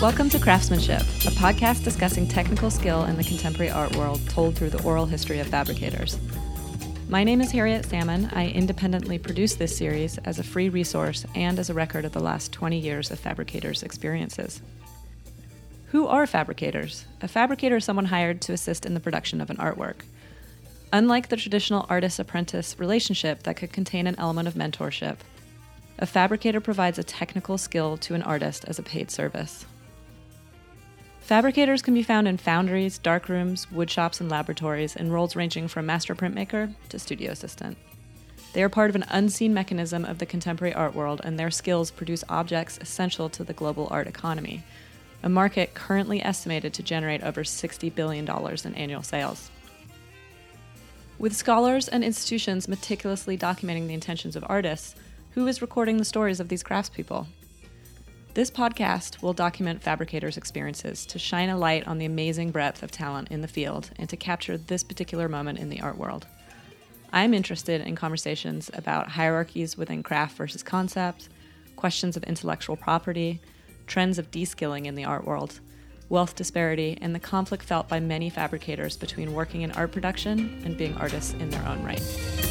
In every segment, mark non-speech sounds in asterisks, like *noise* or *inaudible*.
Welcome to Craftsmanship, a podcast discussing technical skill in the contemporary art world told through the oral history of fabricators. My name is Harriet Salmon. I independently produce this series as a free resource and as a record of the last 20 years of fabricators' experiences. Who are fabricators? A fabricator is someone hired to assist in the production of an artwork. Unlike the traditional artist apprentice relationship that could contain an element of mentorship, a fabricator provides a technical skill to an artist as a paid service. Fabricators can be found in foundries, darkrooms, woodshops, and laboratories in roles ranging from master printmaker to studio assistant. They are part of an unseen mechanism of the contemporary art world, and their skills produce objects essential to the global art economy, a market currently estimated to generate over $60 billion in annual sales. With scholars and institutions meticulously documenting the intentions of artists, who is recording the stories of these craftspeople? This podcast will document fabricators' experiences to shine a light on the amazing breadth of talent in the field and to capture this particular moment in the art world. I'm interested in conversations about hierarchies within craft versus concept, questions of intellectual property, trends of de-skilling in the art world, wealth disparity, and the conflict felt by many fabricators between working in art production and being artists in their own right.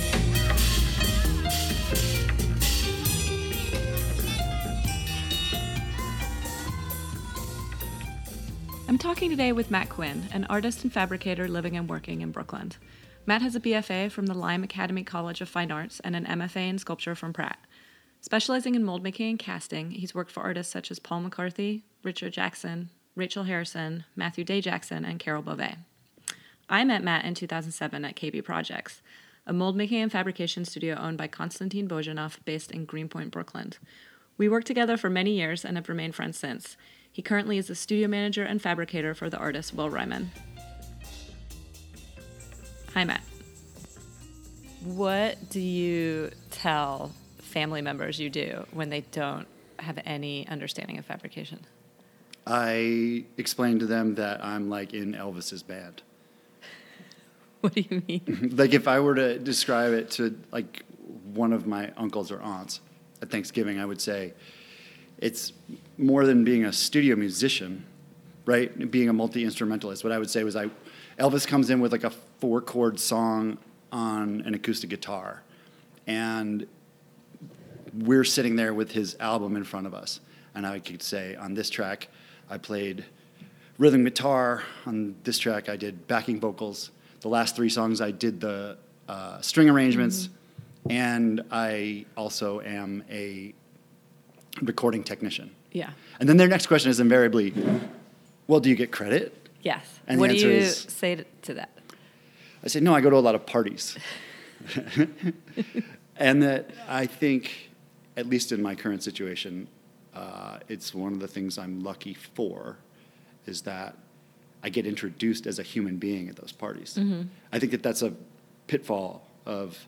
I'm talking today with Matt Quinn, an artist and fabricator living and working in Brooklyn. Matt has a BFA from the Lyme Academy College of Fine Arts and an MFA in sculpture from Pratt. Specializing in mold making and casting, he's worked for artists such as Paul McCarthy, Richard Jackson, Rachel Harrison, Matthew Day Jackson, and Carol Bove. I met Matt in 2007 at KB Projects, a mold making and fabrication studio owned by Konstantin Bozhanov based in Greenpoint, Brooklyn. We worked together for many years and have remained friends since. He currently is the studio manager and fabricator for the artist Will Ryman. Hi, Matt. What do you tell family members you do when they don't have any understanding of fabrication? I explain to them that I'm like in Elvis's band. *laughs* What do you mean? *laughs* like if I were to describe it to like one of my uncles or aunts at Thanksgiving, I would say it's more than being a studio musician, right? Being a multi instrumentalist. What I would say was I, Elvis comes in with like a four chord song on an acoustic guitar, and we're sitting there with his album in front of us, and I could say on this track, I played rhythm guitar. On this track, I did backing vocals. The last three songs, I did the uh, string arrangements, mm-hmm. and I also am a recording technician. Yeah. And then their next question is invariably, well, do you get credit? Yes. And what do you is, say to that? I say, no, I go to a lot of parties. *laughs* and that I think, at least in my current situation, uh, it's one of the things I'm lucky for is that I get introduced as a human being at those parties. Mm-hmm. I think that that's a pitfall of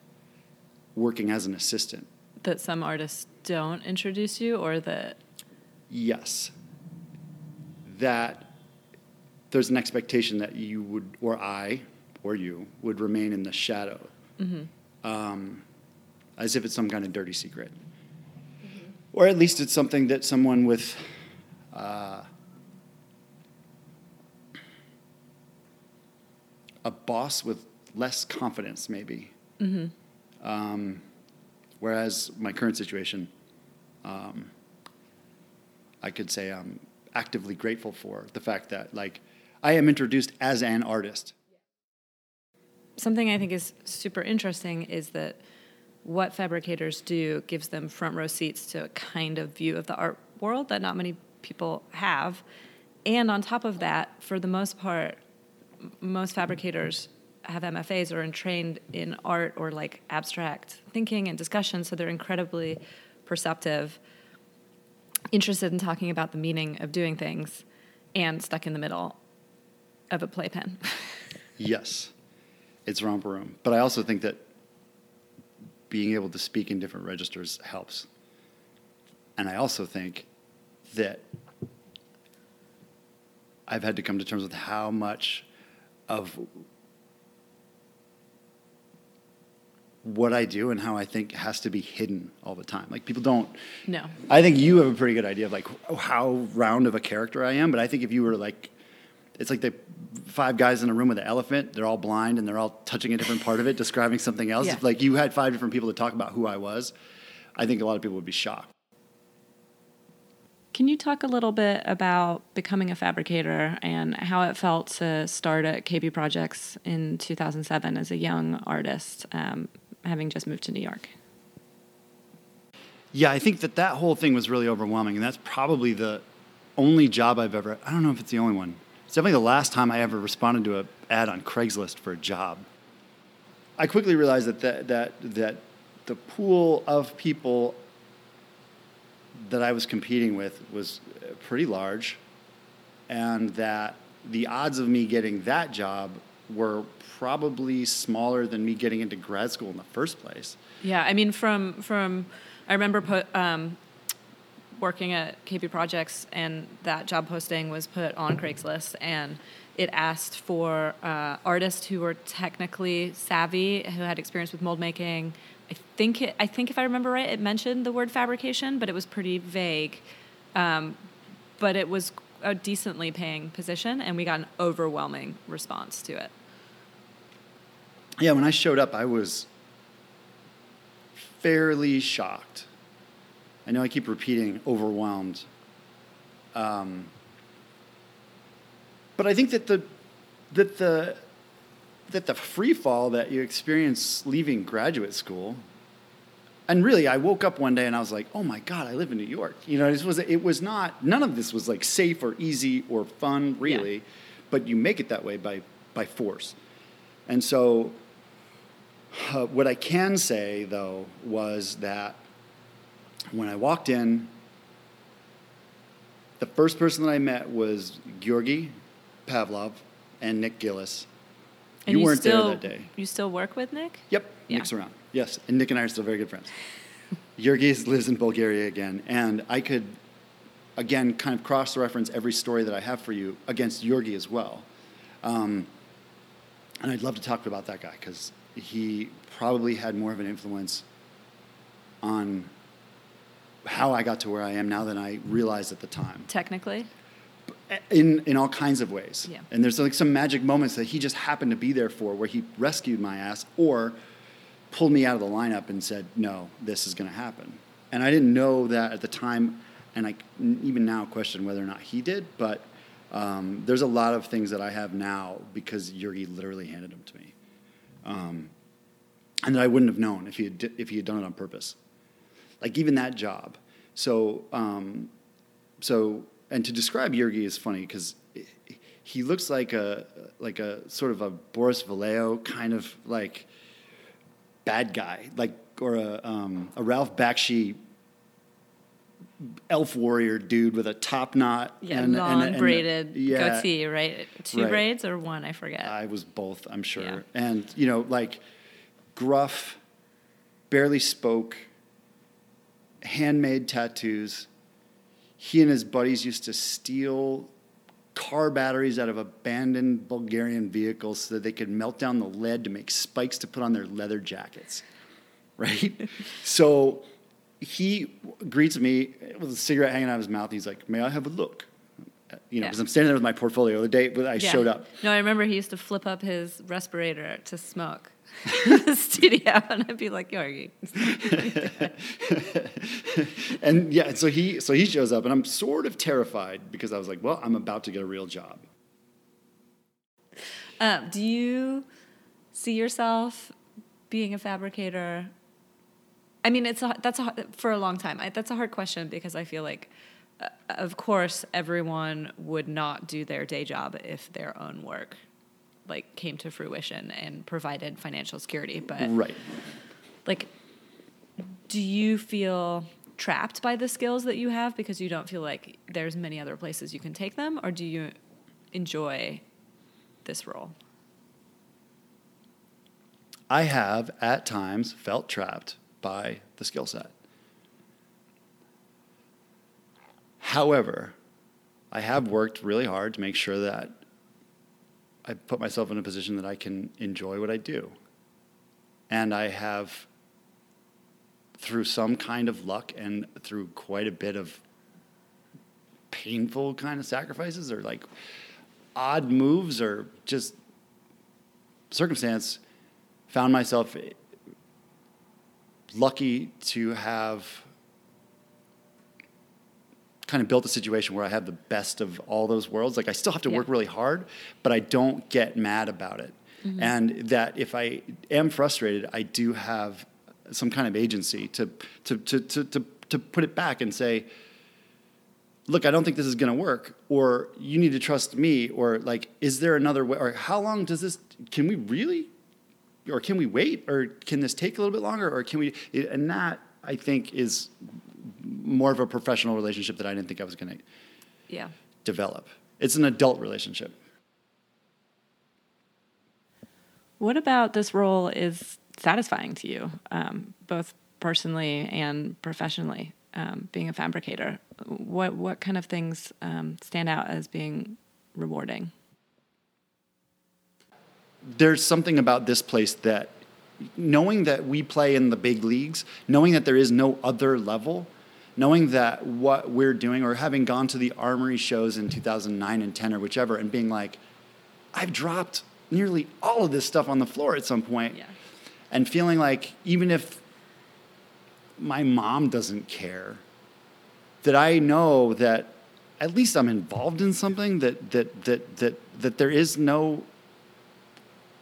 working as an assistant. That some artists don't introduce you, or that? Yes. That there's an expectation that you would, or I, or you, would remain in the shadow, mm-hmm. um, as if it's some kind of dirty secret. Mm-hmm. Or at least it's something that someone with uh, a boss with less confidence, maybe. Mm-hmm. Um, whereas my current situation, um, I could say I'm actively grateful for the fact that like I am introduced as an artist. Something I think is super interesting is that what fabricators do gives them front row seats to a kind of view of the art world that not many people have. And on top of that, for the most part, most fabricators have MFAs or are trained in art or like abstract thinking and discussion, so they're incredibly perceptive, interested in talking about the meaning of doing things, and stuck in the middle of a playpen. *laughs* yes, it's romper room. But I also think that being able to speak in different registers helps. And I also think that I've had to come to terms with how much of what I do and how I think has to be hidden all the time. Like people don't. No. I think you have a pretty good idea of like how round of a character I am, but I think if you were like, it's like the five guys in a room with an elephant. They're all blind and they're all touching a different part of it, describing something else. Yeah. If like you had five different people to talk about who I was, I think a lot of people would be shocked. Can you talk a little bit about becoming a fabricator and how it felt to start at KB Projects in 2007 as a young artist, um, having just moved to New York? Yeah, I think that that whole thing was really overwhelming, and that's probably the only job I've ever. I don't know if it's the only one. It's definitely the last time I ever responded to an ad on Craigslist for a job. I quickly realized that that that, that the pool of people that I was competing with was pretty large, and that the odds of me getting that job were probably smaller than me getting into grad school in the first place. Yeah, I mean, from from I remember put, um, working at KB Projects, and that job posting was put on Craigslist, and it asked for uh, artists who were technically savvy, who had experience with mold making. I think it, I think if I remember right, it mentioned the word fabrication, but it was pretty vague. Um, but it was a decently paying position, and we got an overwhelming response to it. Yeah, when I showed up, I was fairly shocked. I know I keep repeating overwhelmed. Um, but I think that the that the that the free fall that you experience leaving graduate school and really I woke up one day and I was like, "Oh my god, I live in New York." You know, this was it was not none of this was like safe or easy or fun really, Yeah. but you make it that way by by force. And so uh, what I can say though was that when I walked in, the first person that I met was Georgi Pavlov and Nick Gillis. And you, weren't still, there that day. You still work with Nick? Yep, Yeah. Nick's around. Yes, and Nick and I are still very good friends. *laughs* Georgi lives in Bulgaria again, and I could, again, kind of cross-reference every story that I have for you against Georgi as well. Um, and I'd love to talk about that guy because he probably had more of an influence on how I got to where I am now than I realized at the time Technically? in in all kinds of ways. Yeah. And there's like some magic moments that he just happened to be there for, where he rescued my ass or pulled me out of the lineup and said, "No, this is going to happen." And I didn't know that at the time, and I even now question whether or not he did. But um, there's a lot of things that I have now because Yuri literally handed them to me, um, and that I wouldn't have known if he had, if he had done it on purpose. Like even that job. So um, so and to describe Yurgi is funny because he looks like a like a sort of a Boris Vallejo kind of like bad guy, like or a um, a Ralph Bakshi elf warrior dude with a top knot Yeah, and, long and, and- braided yeah, goatee, right? Two Right. braids or one? I forget. I was both, I'm sure. Yeah. And, you know, like gruff, barely spoke, handmade tattoos. He and his buddies used to steal car batteries out of abandoned Bulgarian vehicles so that they could melt down the lead to make spikes to put on their leather jackets. *laughs* Right? so he greets me with a cigarette hanging out of his mouth. He's like, May I have a look? You know, Yeah. because I'm standing there with my portfolio the day I Yeah. showed up. No, I remember he used to flip up his respirator to smoke *laughs* in the studio, *laughs* and I'd be like, Yorgi. *laughs* and yeah, so he so he shows up, and I'm sort of terrified because I was like, well, I'm about to get a real job. Um, do you see yourself being a fabricator? I mean, it's a, that's a, for a long time. I, that's a hard question because I feel like, uh, of course, everyone would not do their day job if their own work like came to fruition and provided financial security. But Right. like, do you feel trapped by the skills that you have because you don't feel like there's many other places you can take them, or do you enjoy this role? I have at times felt trapped by the skill set. However, I have worked really hard to make sure that I put myself in a position that I can enjoy what I do. and I have, through some kind of luck and through quite a bit of painful kind of sacrifices or like odd moves or just circumstance, found myself lucky to have kind of built a situation where I have the best of all those worlds. Like I still have to Yeah. work really hard, but I don't get mad about it. Mm-hmm. And that if I am frustrated, I do have some kind of agency to to to to to, to put it back and say, look, I don't think this is going to work, or you need to trust me, or like, is there another way, or how long does this? Can we really, or can we wait, or can this take a little bit longer, or can we? And that I think is more of a professional relationship that I didn't think I was going to Yeah. develop. It's an adult relationship. What about this role is satisfying to you, um, both personally and professionally? Um, being a fabricator, what what kind of things um, stand out as being rewarding? There's something about this place that knowing that we play in the big leagues, knowing that there is no other level, knowing that what we're doing, or having gone to the armory shows in 2009 and 10 or whichever, and being like, I've dropped nearly all of this stuff on the floor at some point, Yeah. and feeling like even if my mom doesn't care, that I know that at least I'm involved in something that that that that that there is no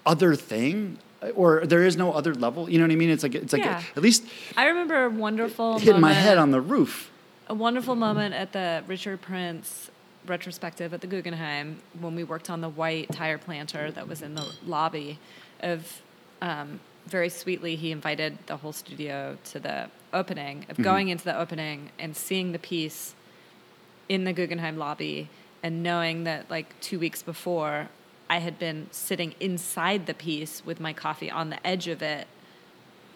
other thing or there is no other level. You know what I mean? It's like it's like Yeah. at least I remember a wonderful hitting my head on the roof. a wonderful moment at the Richard Prince retrospective at the Guggenheim when we worked on the white tire planter that was in the lobby of um, very sweetly he invited the whole studio to the opening of going into the opening and seeing the piece in the Guggenheim lobby and knowing that like two weeks before I had been sitting inside the piece with my coffee on the edge of it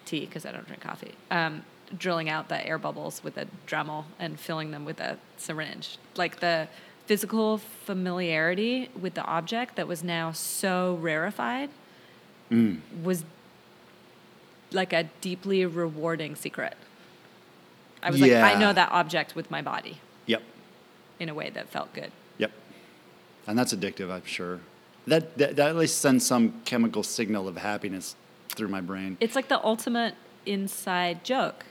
tea because I don't drink coffee. Um, drilling out the air bubbles with a Dremel and filling them with a syringe. Like the physical familiarity with the object that was now so rarefied was like a deeply rewarding secret. I was like, I know that object with my body Yep. in a way that felt good. Yep. And that's addictive, I'm sure. That, that that at least sends some chemical signal of happiness through my brain. It's like the ultimate inside joke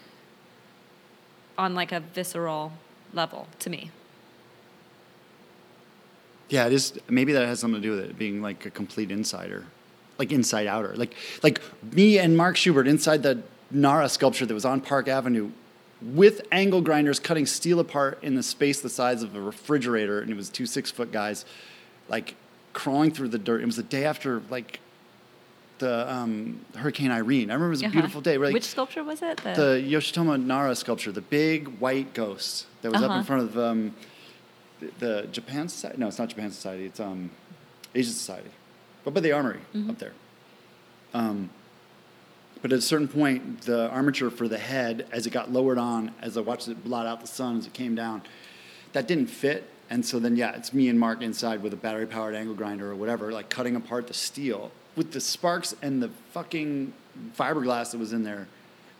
on like a visceral level to me. Yeah, it is. Maybe that has something to do with it being like a complete insider, like inside outer. Like like me and Mark Schubert inside the Nara sculpture that was on Park Avenue, with angle grinders cutting steel apart in the space the size of a refrigerator, and it was two six foot guys, like crawling through the dirt. It was the day after like the um, Hurricane Irene. I remember it was a Uh-huh. beautiful day. Like, Which sculpture was it? The, the Yoshitomo Nara sculpture, the big white ghost that was up Uh-huh. in front of um, the, the Japan Society. No, it's not Japan Society. It's um, Asian Society, but by the Armory Mm-hmm. up there. Um, but at a certain point, the armature for the head, as it got lowered on, as I watched it blot out the sun as it came down, that didn't fit. And so then, yeah, it's me and Mark inside with a battery powered angle grinder or whatever, like cutting apart the steel with the sparks and the fucking fiberglass that was in there.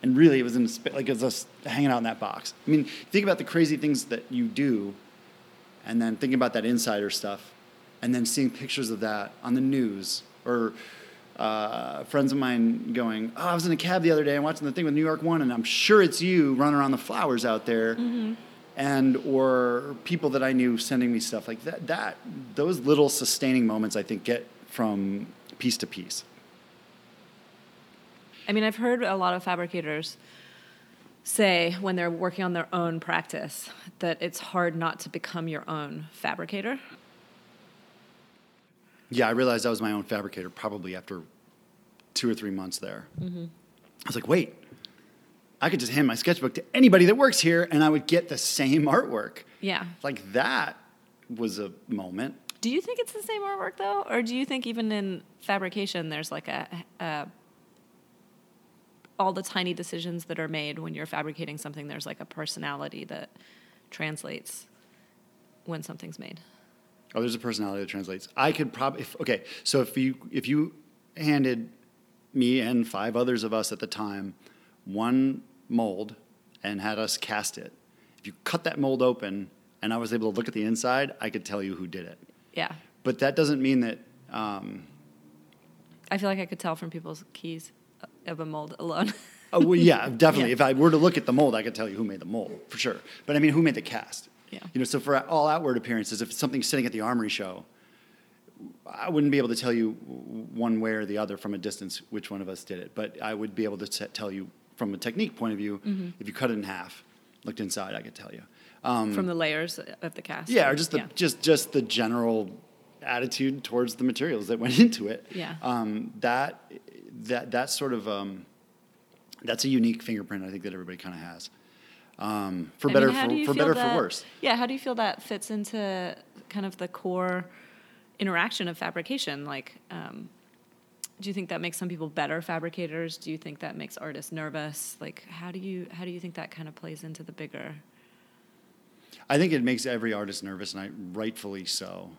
And really, it was in the, like it was us hanging out in that box. I mean, think about the crazy things that you do, and then thinking about that insider stuff, and then seeing pictures of that on the news or uh, friends of mine going, "Oh, I was in a cab the other day and watching the thing with New York One, and I'm sure it's you running around the flowers out there." And or people that I knew sending me stuff like that. That those little sustaining moments, I think, get from piece to piece. I mean, I've heard a lot of fabricators say when they're working on their own practice that it's hard not to become your own fabricator. Yeah, I realized I was my own fabricator probably after two or three months there. Mm-hmm. I was like, wait, I could just hand my sketchbook to anybody that works here and I would get the same artwork. Yeah. Like that was a moment. Do you think it's the same artwork though, or do you think even in fabrication there's like a, a all the tiny decisions that are made when you're fabricating something? There's like a personality that translates when something's made. Oh, there's a personality that translates. I could probably, okay, so if you, if you handed me and five others of us at the time, one mold and had us cast it. If you cut that mold open and I was able to look at the inside, I could tell you who did it. Yeah. But that doesn't mean that. Um, I feel like I could tell from people's keys of a mold alone. oh, well, yeah, *laughs* definitely. Yeah. If I were to look at the mold, I could tell you who made the mold for sure. But I mean, who made the cast? Yeah. You know, so for all outward appearances, if something's sitting at the armory show, I wouldn't be able to tell you one way or the other from a distance which one of us did it. But I would be able to t- tell you from a technique point of view. Mm-hmm. If you cut it in half, looked inside, I could tell you. Um, from the layers of the cast. yeah, or just the Yeah. just just the general attitude towards the materials that *laughs* went into it. Yeah. Um, that that that sort of um, that's a unique fingerprint I think that everybody kind of has. Um, for I better mean, for, for better that- for worse. Yeah, how do you feel that fits into kind of the core interaction of fabrication? Like, um, do you think that makes some people better fabricators? Do you think that makes artists nervous? Like, how do you how do you think that kind of plays into the bigger? I think it makes every artist nervous, and I rightfully so.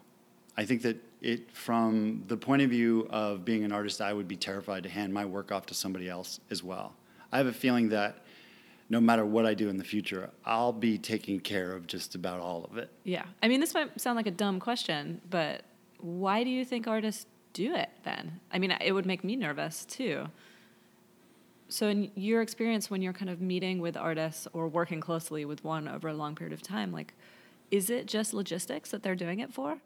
I think that it, from the point of view of being an artist, I would be terrified to hand my work off to somebody else as well. I have a feeling that no matter what I do in the future, I'll be taking care of just about all of it. Yeah, I mean, this might sound like a dumb question, but why do you think artists do it then? I mean, it would make me nervous too. So, in your experience, when you're kind of meeting with artists or working closely with one over a long period of time, like, is it just logistics that they're doing it for?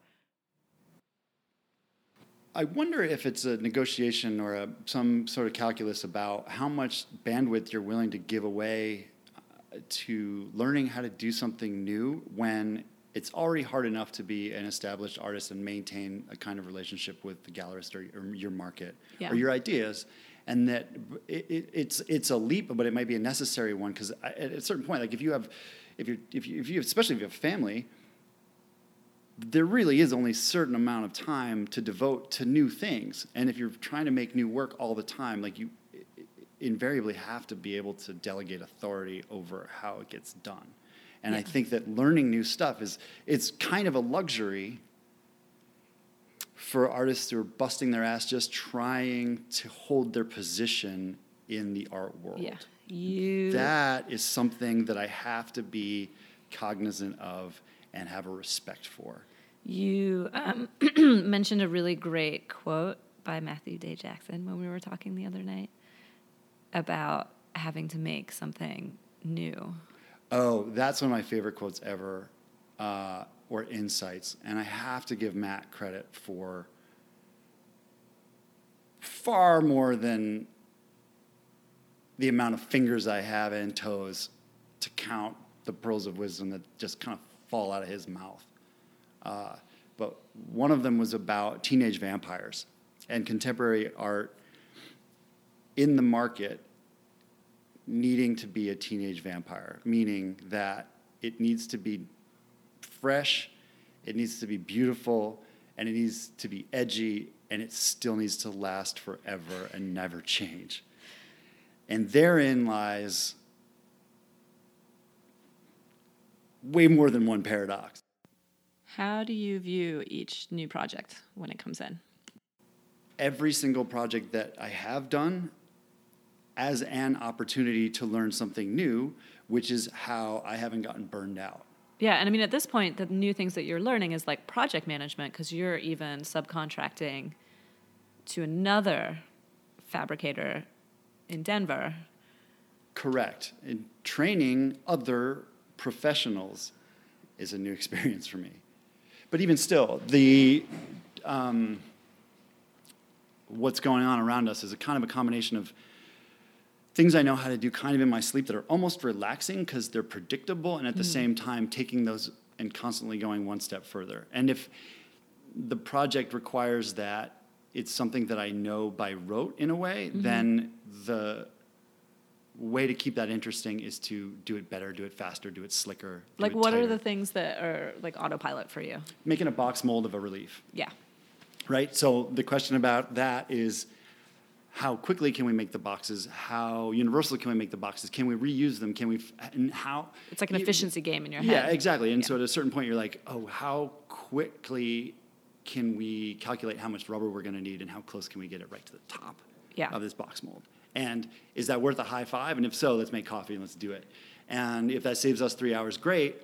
I wonder if it's a negotiation or a, some sort of calculus about how much bandwidth you're willing to give away uh, to learning how to do something new when it's already hard enough to be an established artist and maintain a kind of relationship with the gallerist or, or your market Yeah. or your ideas. And that it, it, it's it's a leap, but it might be a necessary one because at a certain point, like if you have, if you if you, if you especially if you have family, there really is only a certain amount of time to devote to new things. And if you're trying to make new work all the time, like you invariably have to be able to delegate authority over how it gets done. And I think that learning new stuff is it's kind of a luxury for artists who are busting their ass just trying to hold their position in the art world. Yeah, you. That is something that I have to be cognizant of and have a respect for. You um, *clears throat* mentioned a really great quote by Matthew Day Jackson when we were talking the other night about having to make something new. Oh, that's one of my favorite quotes ever, uh, or insights. And I have to give Matt credit for far more than the amount of fingers I have and toes to count the pearls of wisdom that just kind of fall out of his mouth. Uh, but one of them was about teenage vampires and contemporary art in the market needing to be a teenage vampire, meaning that it needs to be fresh, it needs to be beautiful, and it needs to be edgy, and it still needs to last forever and never change. And therein lies way more than one paradox. How do you view each new project when it comes in? Every single project that I have done as an opportunity to learn something new, which is how I haven't gotten burned out. Yeah, and I mean, at this point, the new things that you're learning is like project management because you're even subcontracting to another fabricator in Denver. Correct. And training other professionals is a new experience for me. But even still, the um, what's going on around us is a kind of a combination of things I know how to do kind of in my sleep that are almost relaxing because they're predictable, and at the mm. same time taking those and constantly going one step further. And if the project requires that it's something that I know by rote in a way, mm-hmm. then the way to keep that interesting is to do it better, do it faster, do it slicker. Like, it what are the things that are like autopilot for you? making a box mold of a relief? Yeah. right? So the question about that is how quickly can we make the boxes? How universal can we make the boxes? Can we reuse them? Can we, f- and how? It's like an you- efficiency game in your head. Yeah, exactly. And Yeah. so at a certain point, you're like, oh, how quickly can we calculate how much rubber we're going to need and how close can we get it right to the top? Yeah. of this box mold. And is that worth a high five? And if so, let's make coffee and let's do it. And if that saves us three hours, great.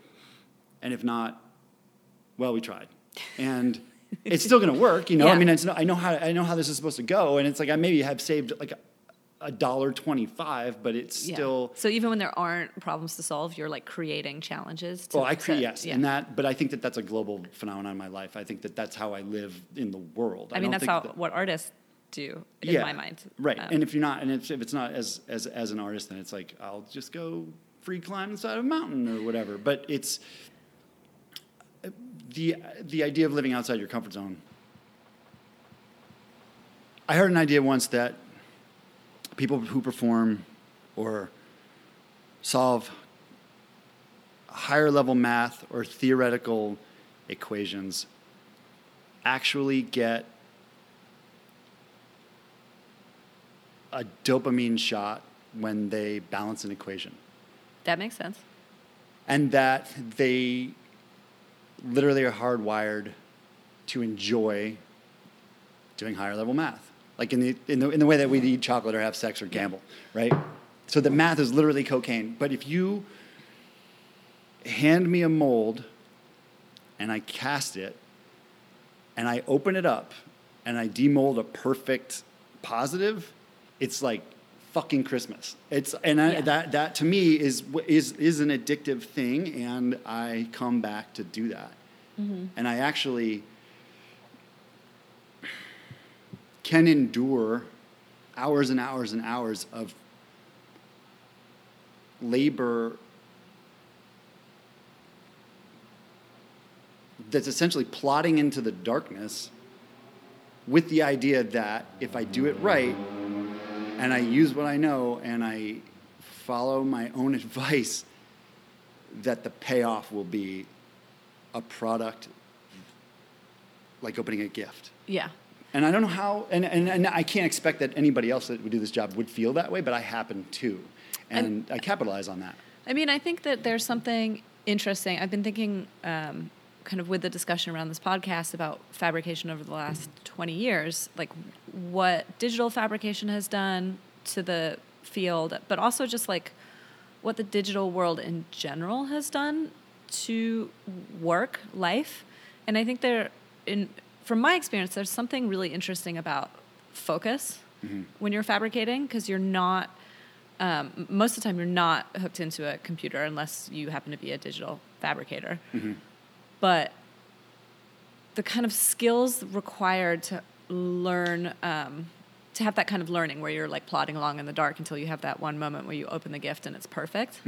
And if not, well, we tried. And it's still going to work, you know. Yeah. I mean, it's no, I know how I know how this is supposed to go, and it's like I maybe have saved like a, dollar twenty-five, but it's Yeah. still. So even when there aren't problems to solve, you're like creating challenges. To, Well, I create yes, yeah. and that, but I think that that's a global phenomenon in my life. I think that that's how I live in the world. I mean, don't that's how that- what artists do in yeah, my mind. Right, Um, and if you're not, and if, if it's not as as as an artist, then it's like I'll just go free climb inside of a mountain or whatever. But it's the the idea of living outside your comfort zone. I heard an idea once that people who perform or solve higher level math or theoretical equations actually get a dopamine shot when they balance an equation. that makes sense. And that they literally are hardwired to enjoy doing higher level math. Like in the, in the, in the way that we eat chocolate or have sex or gamble, right? So the math is literally cocaine. But if you hand me a mold and I cast it and I open it up and I demold a perfect positive, it's like fucking Christmas. It's and I, Yeah. that that to me is is is an addictive thing, and I come back to do that. Mm-hmm. And I actually can endure hours and hours and hours of labor that's essentially plotting into the darkness with the idea that if I do it right and I use what I know and I follow my own *laughs* advice, that the payoff will be a product like opening a gift. Yeah. And I don't know how, and, and, and I can't expect that anybody else that would do this job would feel that way, but I happen to. And, I capitalize on that. I mean, I think that there's something interesting. I've been thinking, um, kind of with the discussion around this podcast about fabrication over the last 20 years, like what digital fabrication has done to the field, but also just like what the digital world in general has done to work life. And I think there, in from my experience, there's something really interesting about focus when you're fabricating because you're not um, most of the time you're not hooked into a computer unless you happen to be a digital fabricator. But the kind of skills required to learn, um, to have that kind of learning where you're like plodding along in the dark until you have that one moment where you open the gift and it's perfect,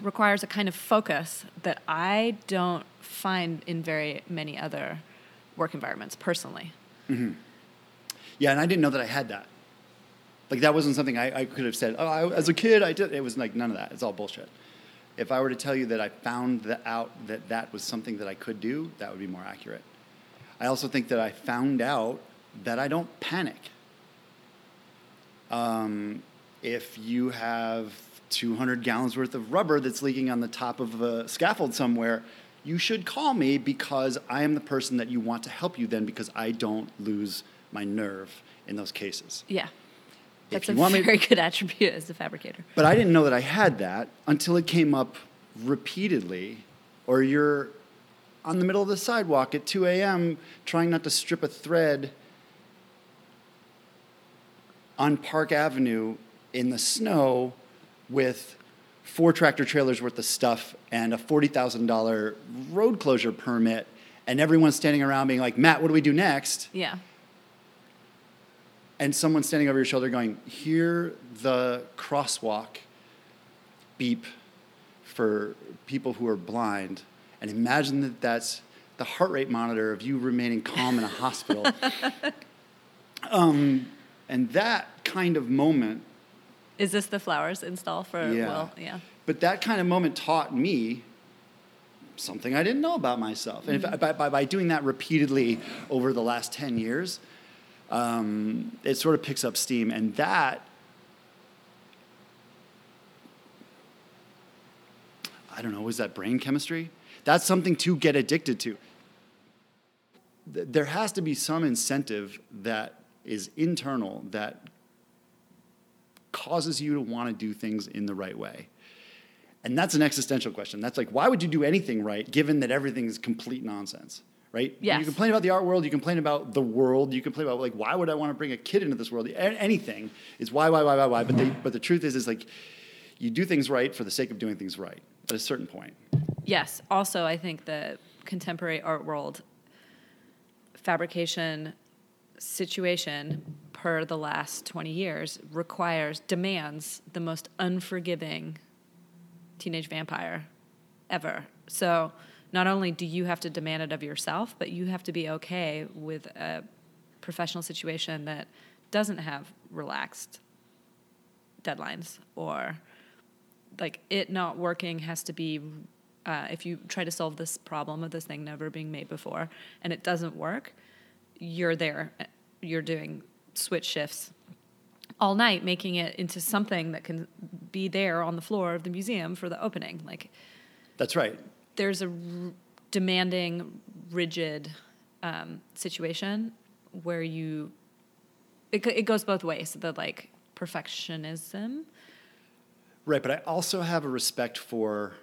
requires a kind of focus that I don't find in very many other work environments personally. Yeah, and I didn't know that I had that. Like that wasn't something I, I could have said. Oh, I, as a kid, I did. It was like none of that. It's all bullshit. If I were to tell you that I found out that that was something that I could do, that would be more accurate. I also think that I found out that I don't panic. Um, if you have 200 gallons worth of rubber that's leaking on the top of a scaffold somewhere, you should call me because I am the person that you want to help you then because I don't lose my nerve in those cases. Yeah. That's a want me- very good attribute as a fabricator. But I didn't know that I had that until it came up repeatedly, or you're on the middle of the sidewalk at 2 a.m. trying not to strip a thread on Park Avenue in the snow with four tractor trailers worth of stuff and a $40,000 road closure permit, and everyone's standing around being like, Matt, what do we do next? Yeah. And someone standing over your shoulder going, hear the crosswalk beep for people who are blind, and imagine that that's the heart rate monitor of you remaining calm in a hospital. *laughs* um, and that kind of moment, Is this the flowers install for yeah. Will? Yeah. But that kind of moment taught me something I didn't know about myself. And if, by, by, by doing that repeatedly over the last 10 years, um, it sort of picks up steam. And that, I don't know, was that brain chemistry? That's something to get addicted to. Th- There has to be some incentive that is internal that causes you to want to do things in the right way. And that's an existential question. That's like, why would you do anything right given that everything is complete nonsense? Right? Yes. You complain about the art world, you complain about the world, you complain about like why would I want to bring a kid into this world? A- Anything is why, why, why, why, why. But the, but the truth is is like you do things right for the sake of doing things right at a certain point. Yes. Also, I think the contemporary art world fabrication situation per the last 20 years requires, demands the most unforgiving teenage vampire ever. So not only do you have to demand it of yourself, but you have to be okay with a professional situation that doesn't have relaxed deadlines or like it not working has to be uh, if you try to solve this problem of this thing never being made before and it doesn't work you're there you're doing switch shifts all night making it into something that can be there on the floor of the museum for the opening like That's right. There's a r- demanding rigid um, situation where you it, it goes both ways the like perfectionism. Right, but I also have a respect for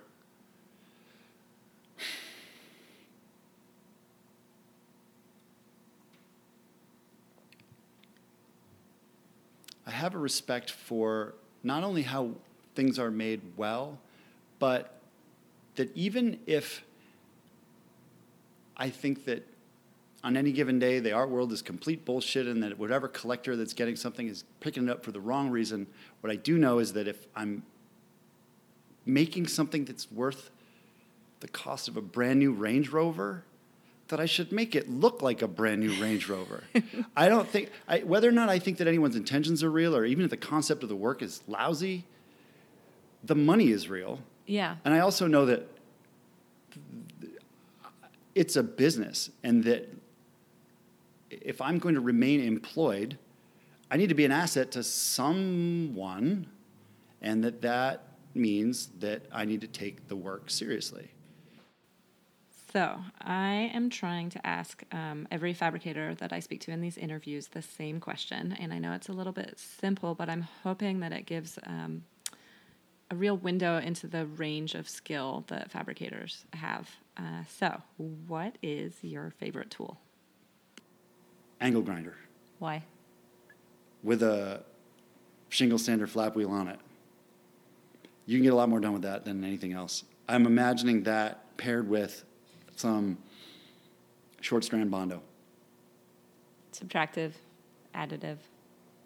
I have a respect for not only how things are made well, but that even if I think that on any given day the art world is complete bullshit and that whatever collector that's getting something is picking it up for the wrong reason, what I do know is that if I'm making something that's worth the cost of a brand new Range Rover, that I should make it look like a brand new Range Rover. *laughs* I don't think, I, whether or not I think that anyone's intentions are real, or even if the concept of the work is lousy, the money is real. Yeah And I also know that it's a business, and that if I'm going to remain employed, I need to be an asset to someone, and that that means that I need to take the work seriously. So, I am trying to ask um, every fabricator that I speak to in these interviews the same question. And I know it's a little bit simple, but I'm hoping that it gives um, a real window into the range of skill that fabricators have. Uh, so, what is your favorite tool? Angle grinder Why? with a shingle sander flap wheel on it. You can get a lot more done with that than anything else. I'm imagining that paired with some short strand bondo. Subtractive, additive,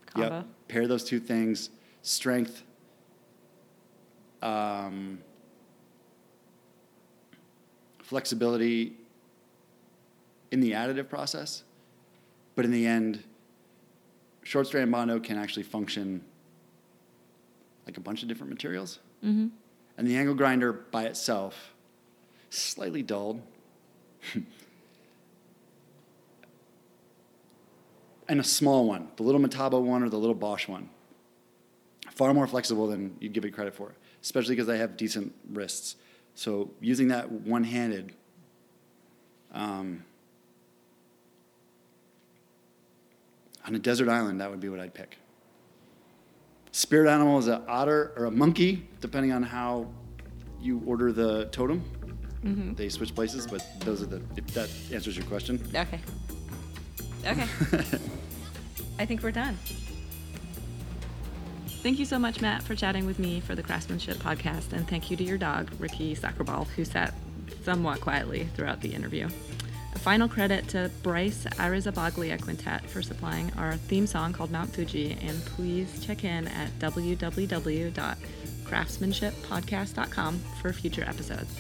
combo. Yep. Pair those two things, strength, um, flexibility in the additive process, but in the end, short strand bondo can actually function like a bunch of different materials. Mm-hmm. And the angle grinder by itself, slightly dulled. *laughs* and a small one, the little Metabo one or the little Bosch one. Far more flexible than you'd give it credit for, especially because I have decent wrists. So using that one handed, um, on a desert island, that would be what I'd pick. Spirit animal is an otter or a monkey, depending on how you order the totem. Mm-hmm. They switch places, but those are the. If that answers your question. Okay. Okay. *laughs* I think we're done. Thank you so much, Matt, for chatting with me for the Craftsmanship podcast. And thank you to your dog, Ricky Soccerball, who sat somewhat quietly throughout the interview. A final credit to Bryce Arizabaglia Quintet for supplying our theme song called Mount Fuji. And please check in at www.craftsmanshippodcast.com for future episodes.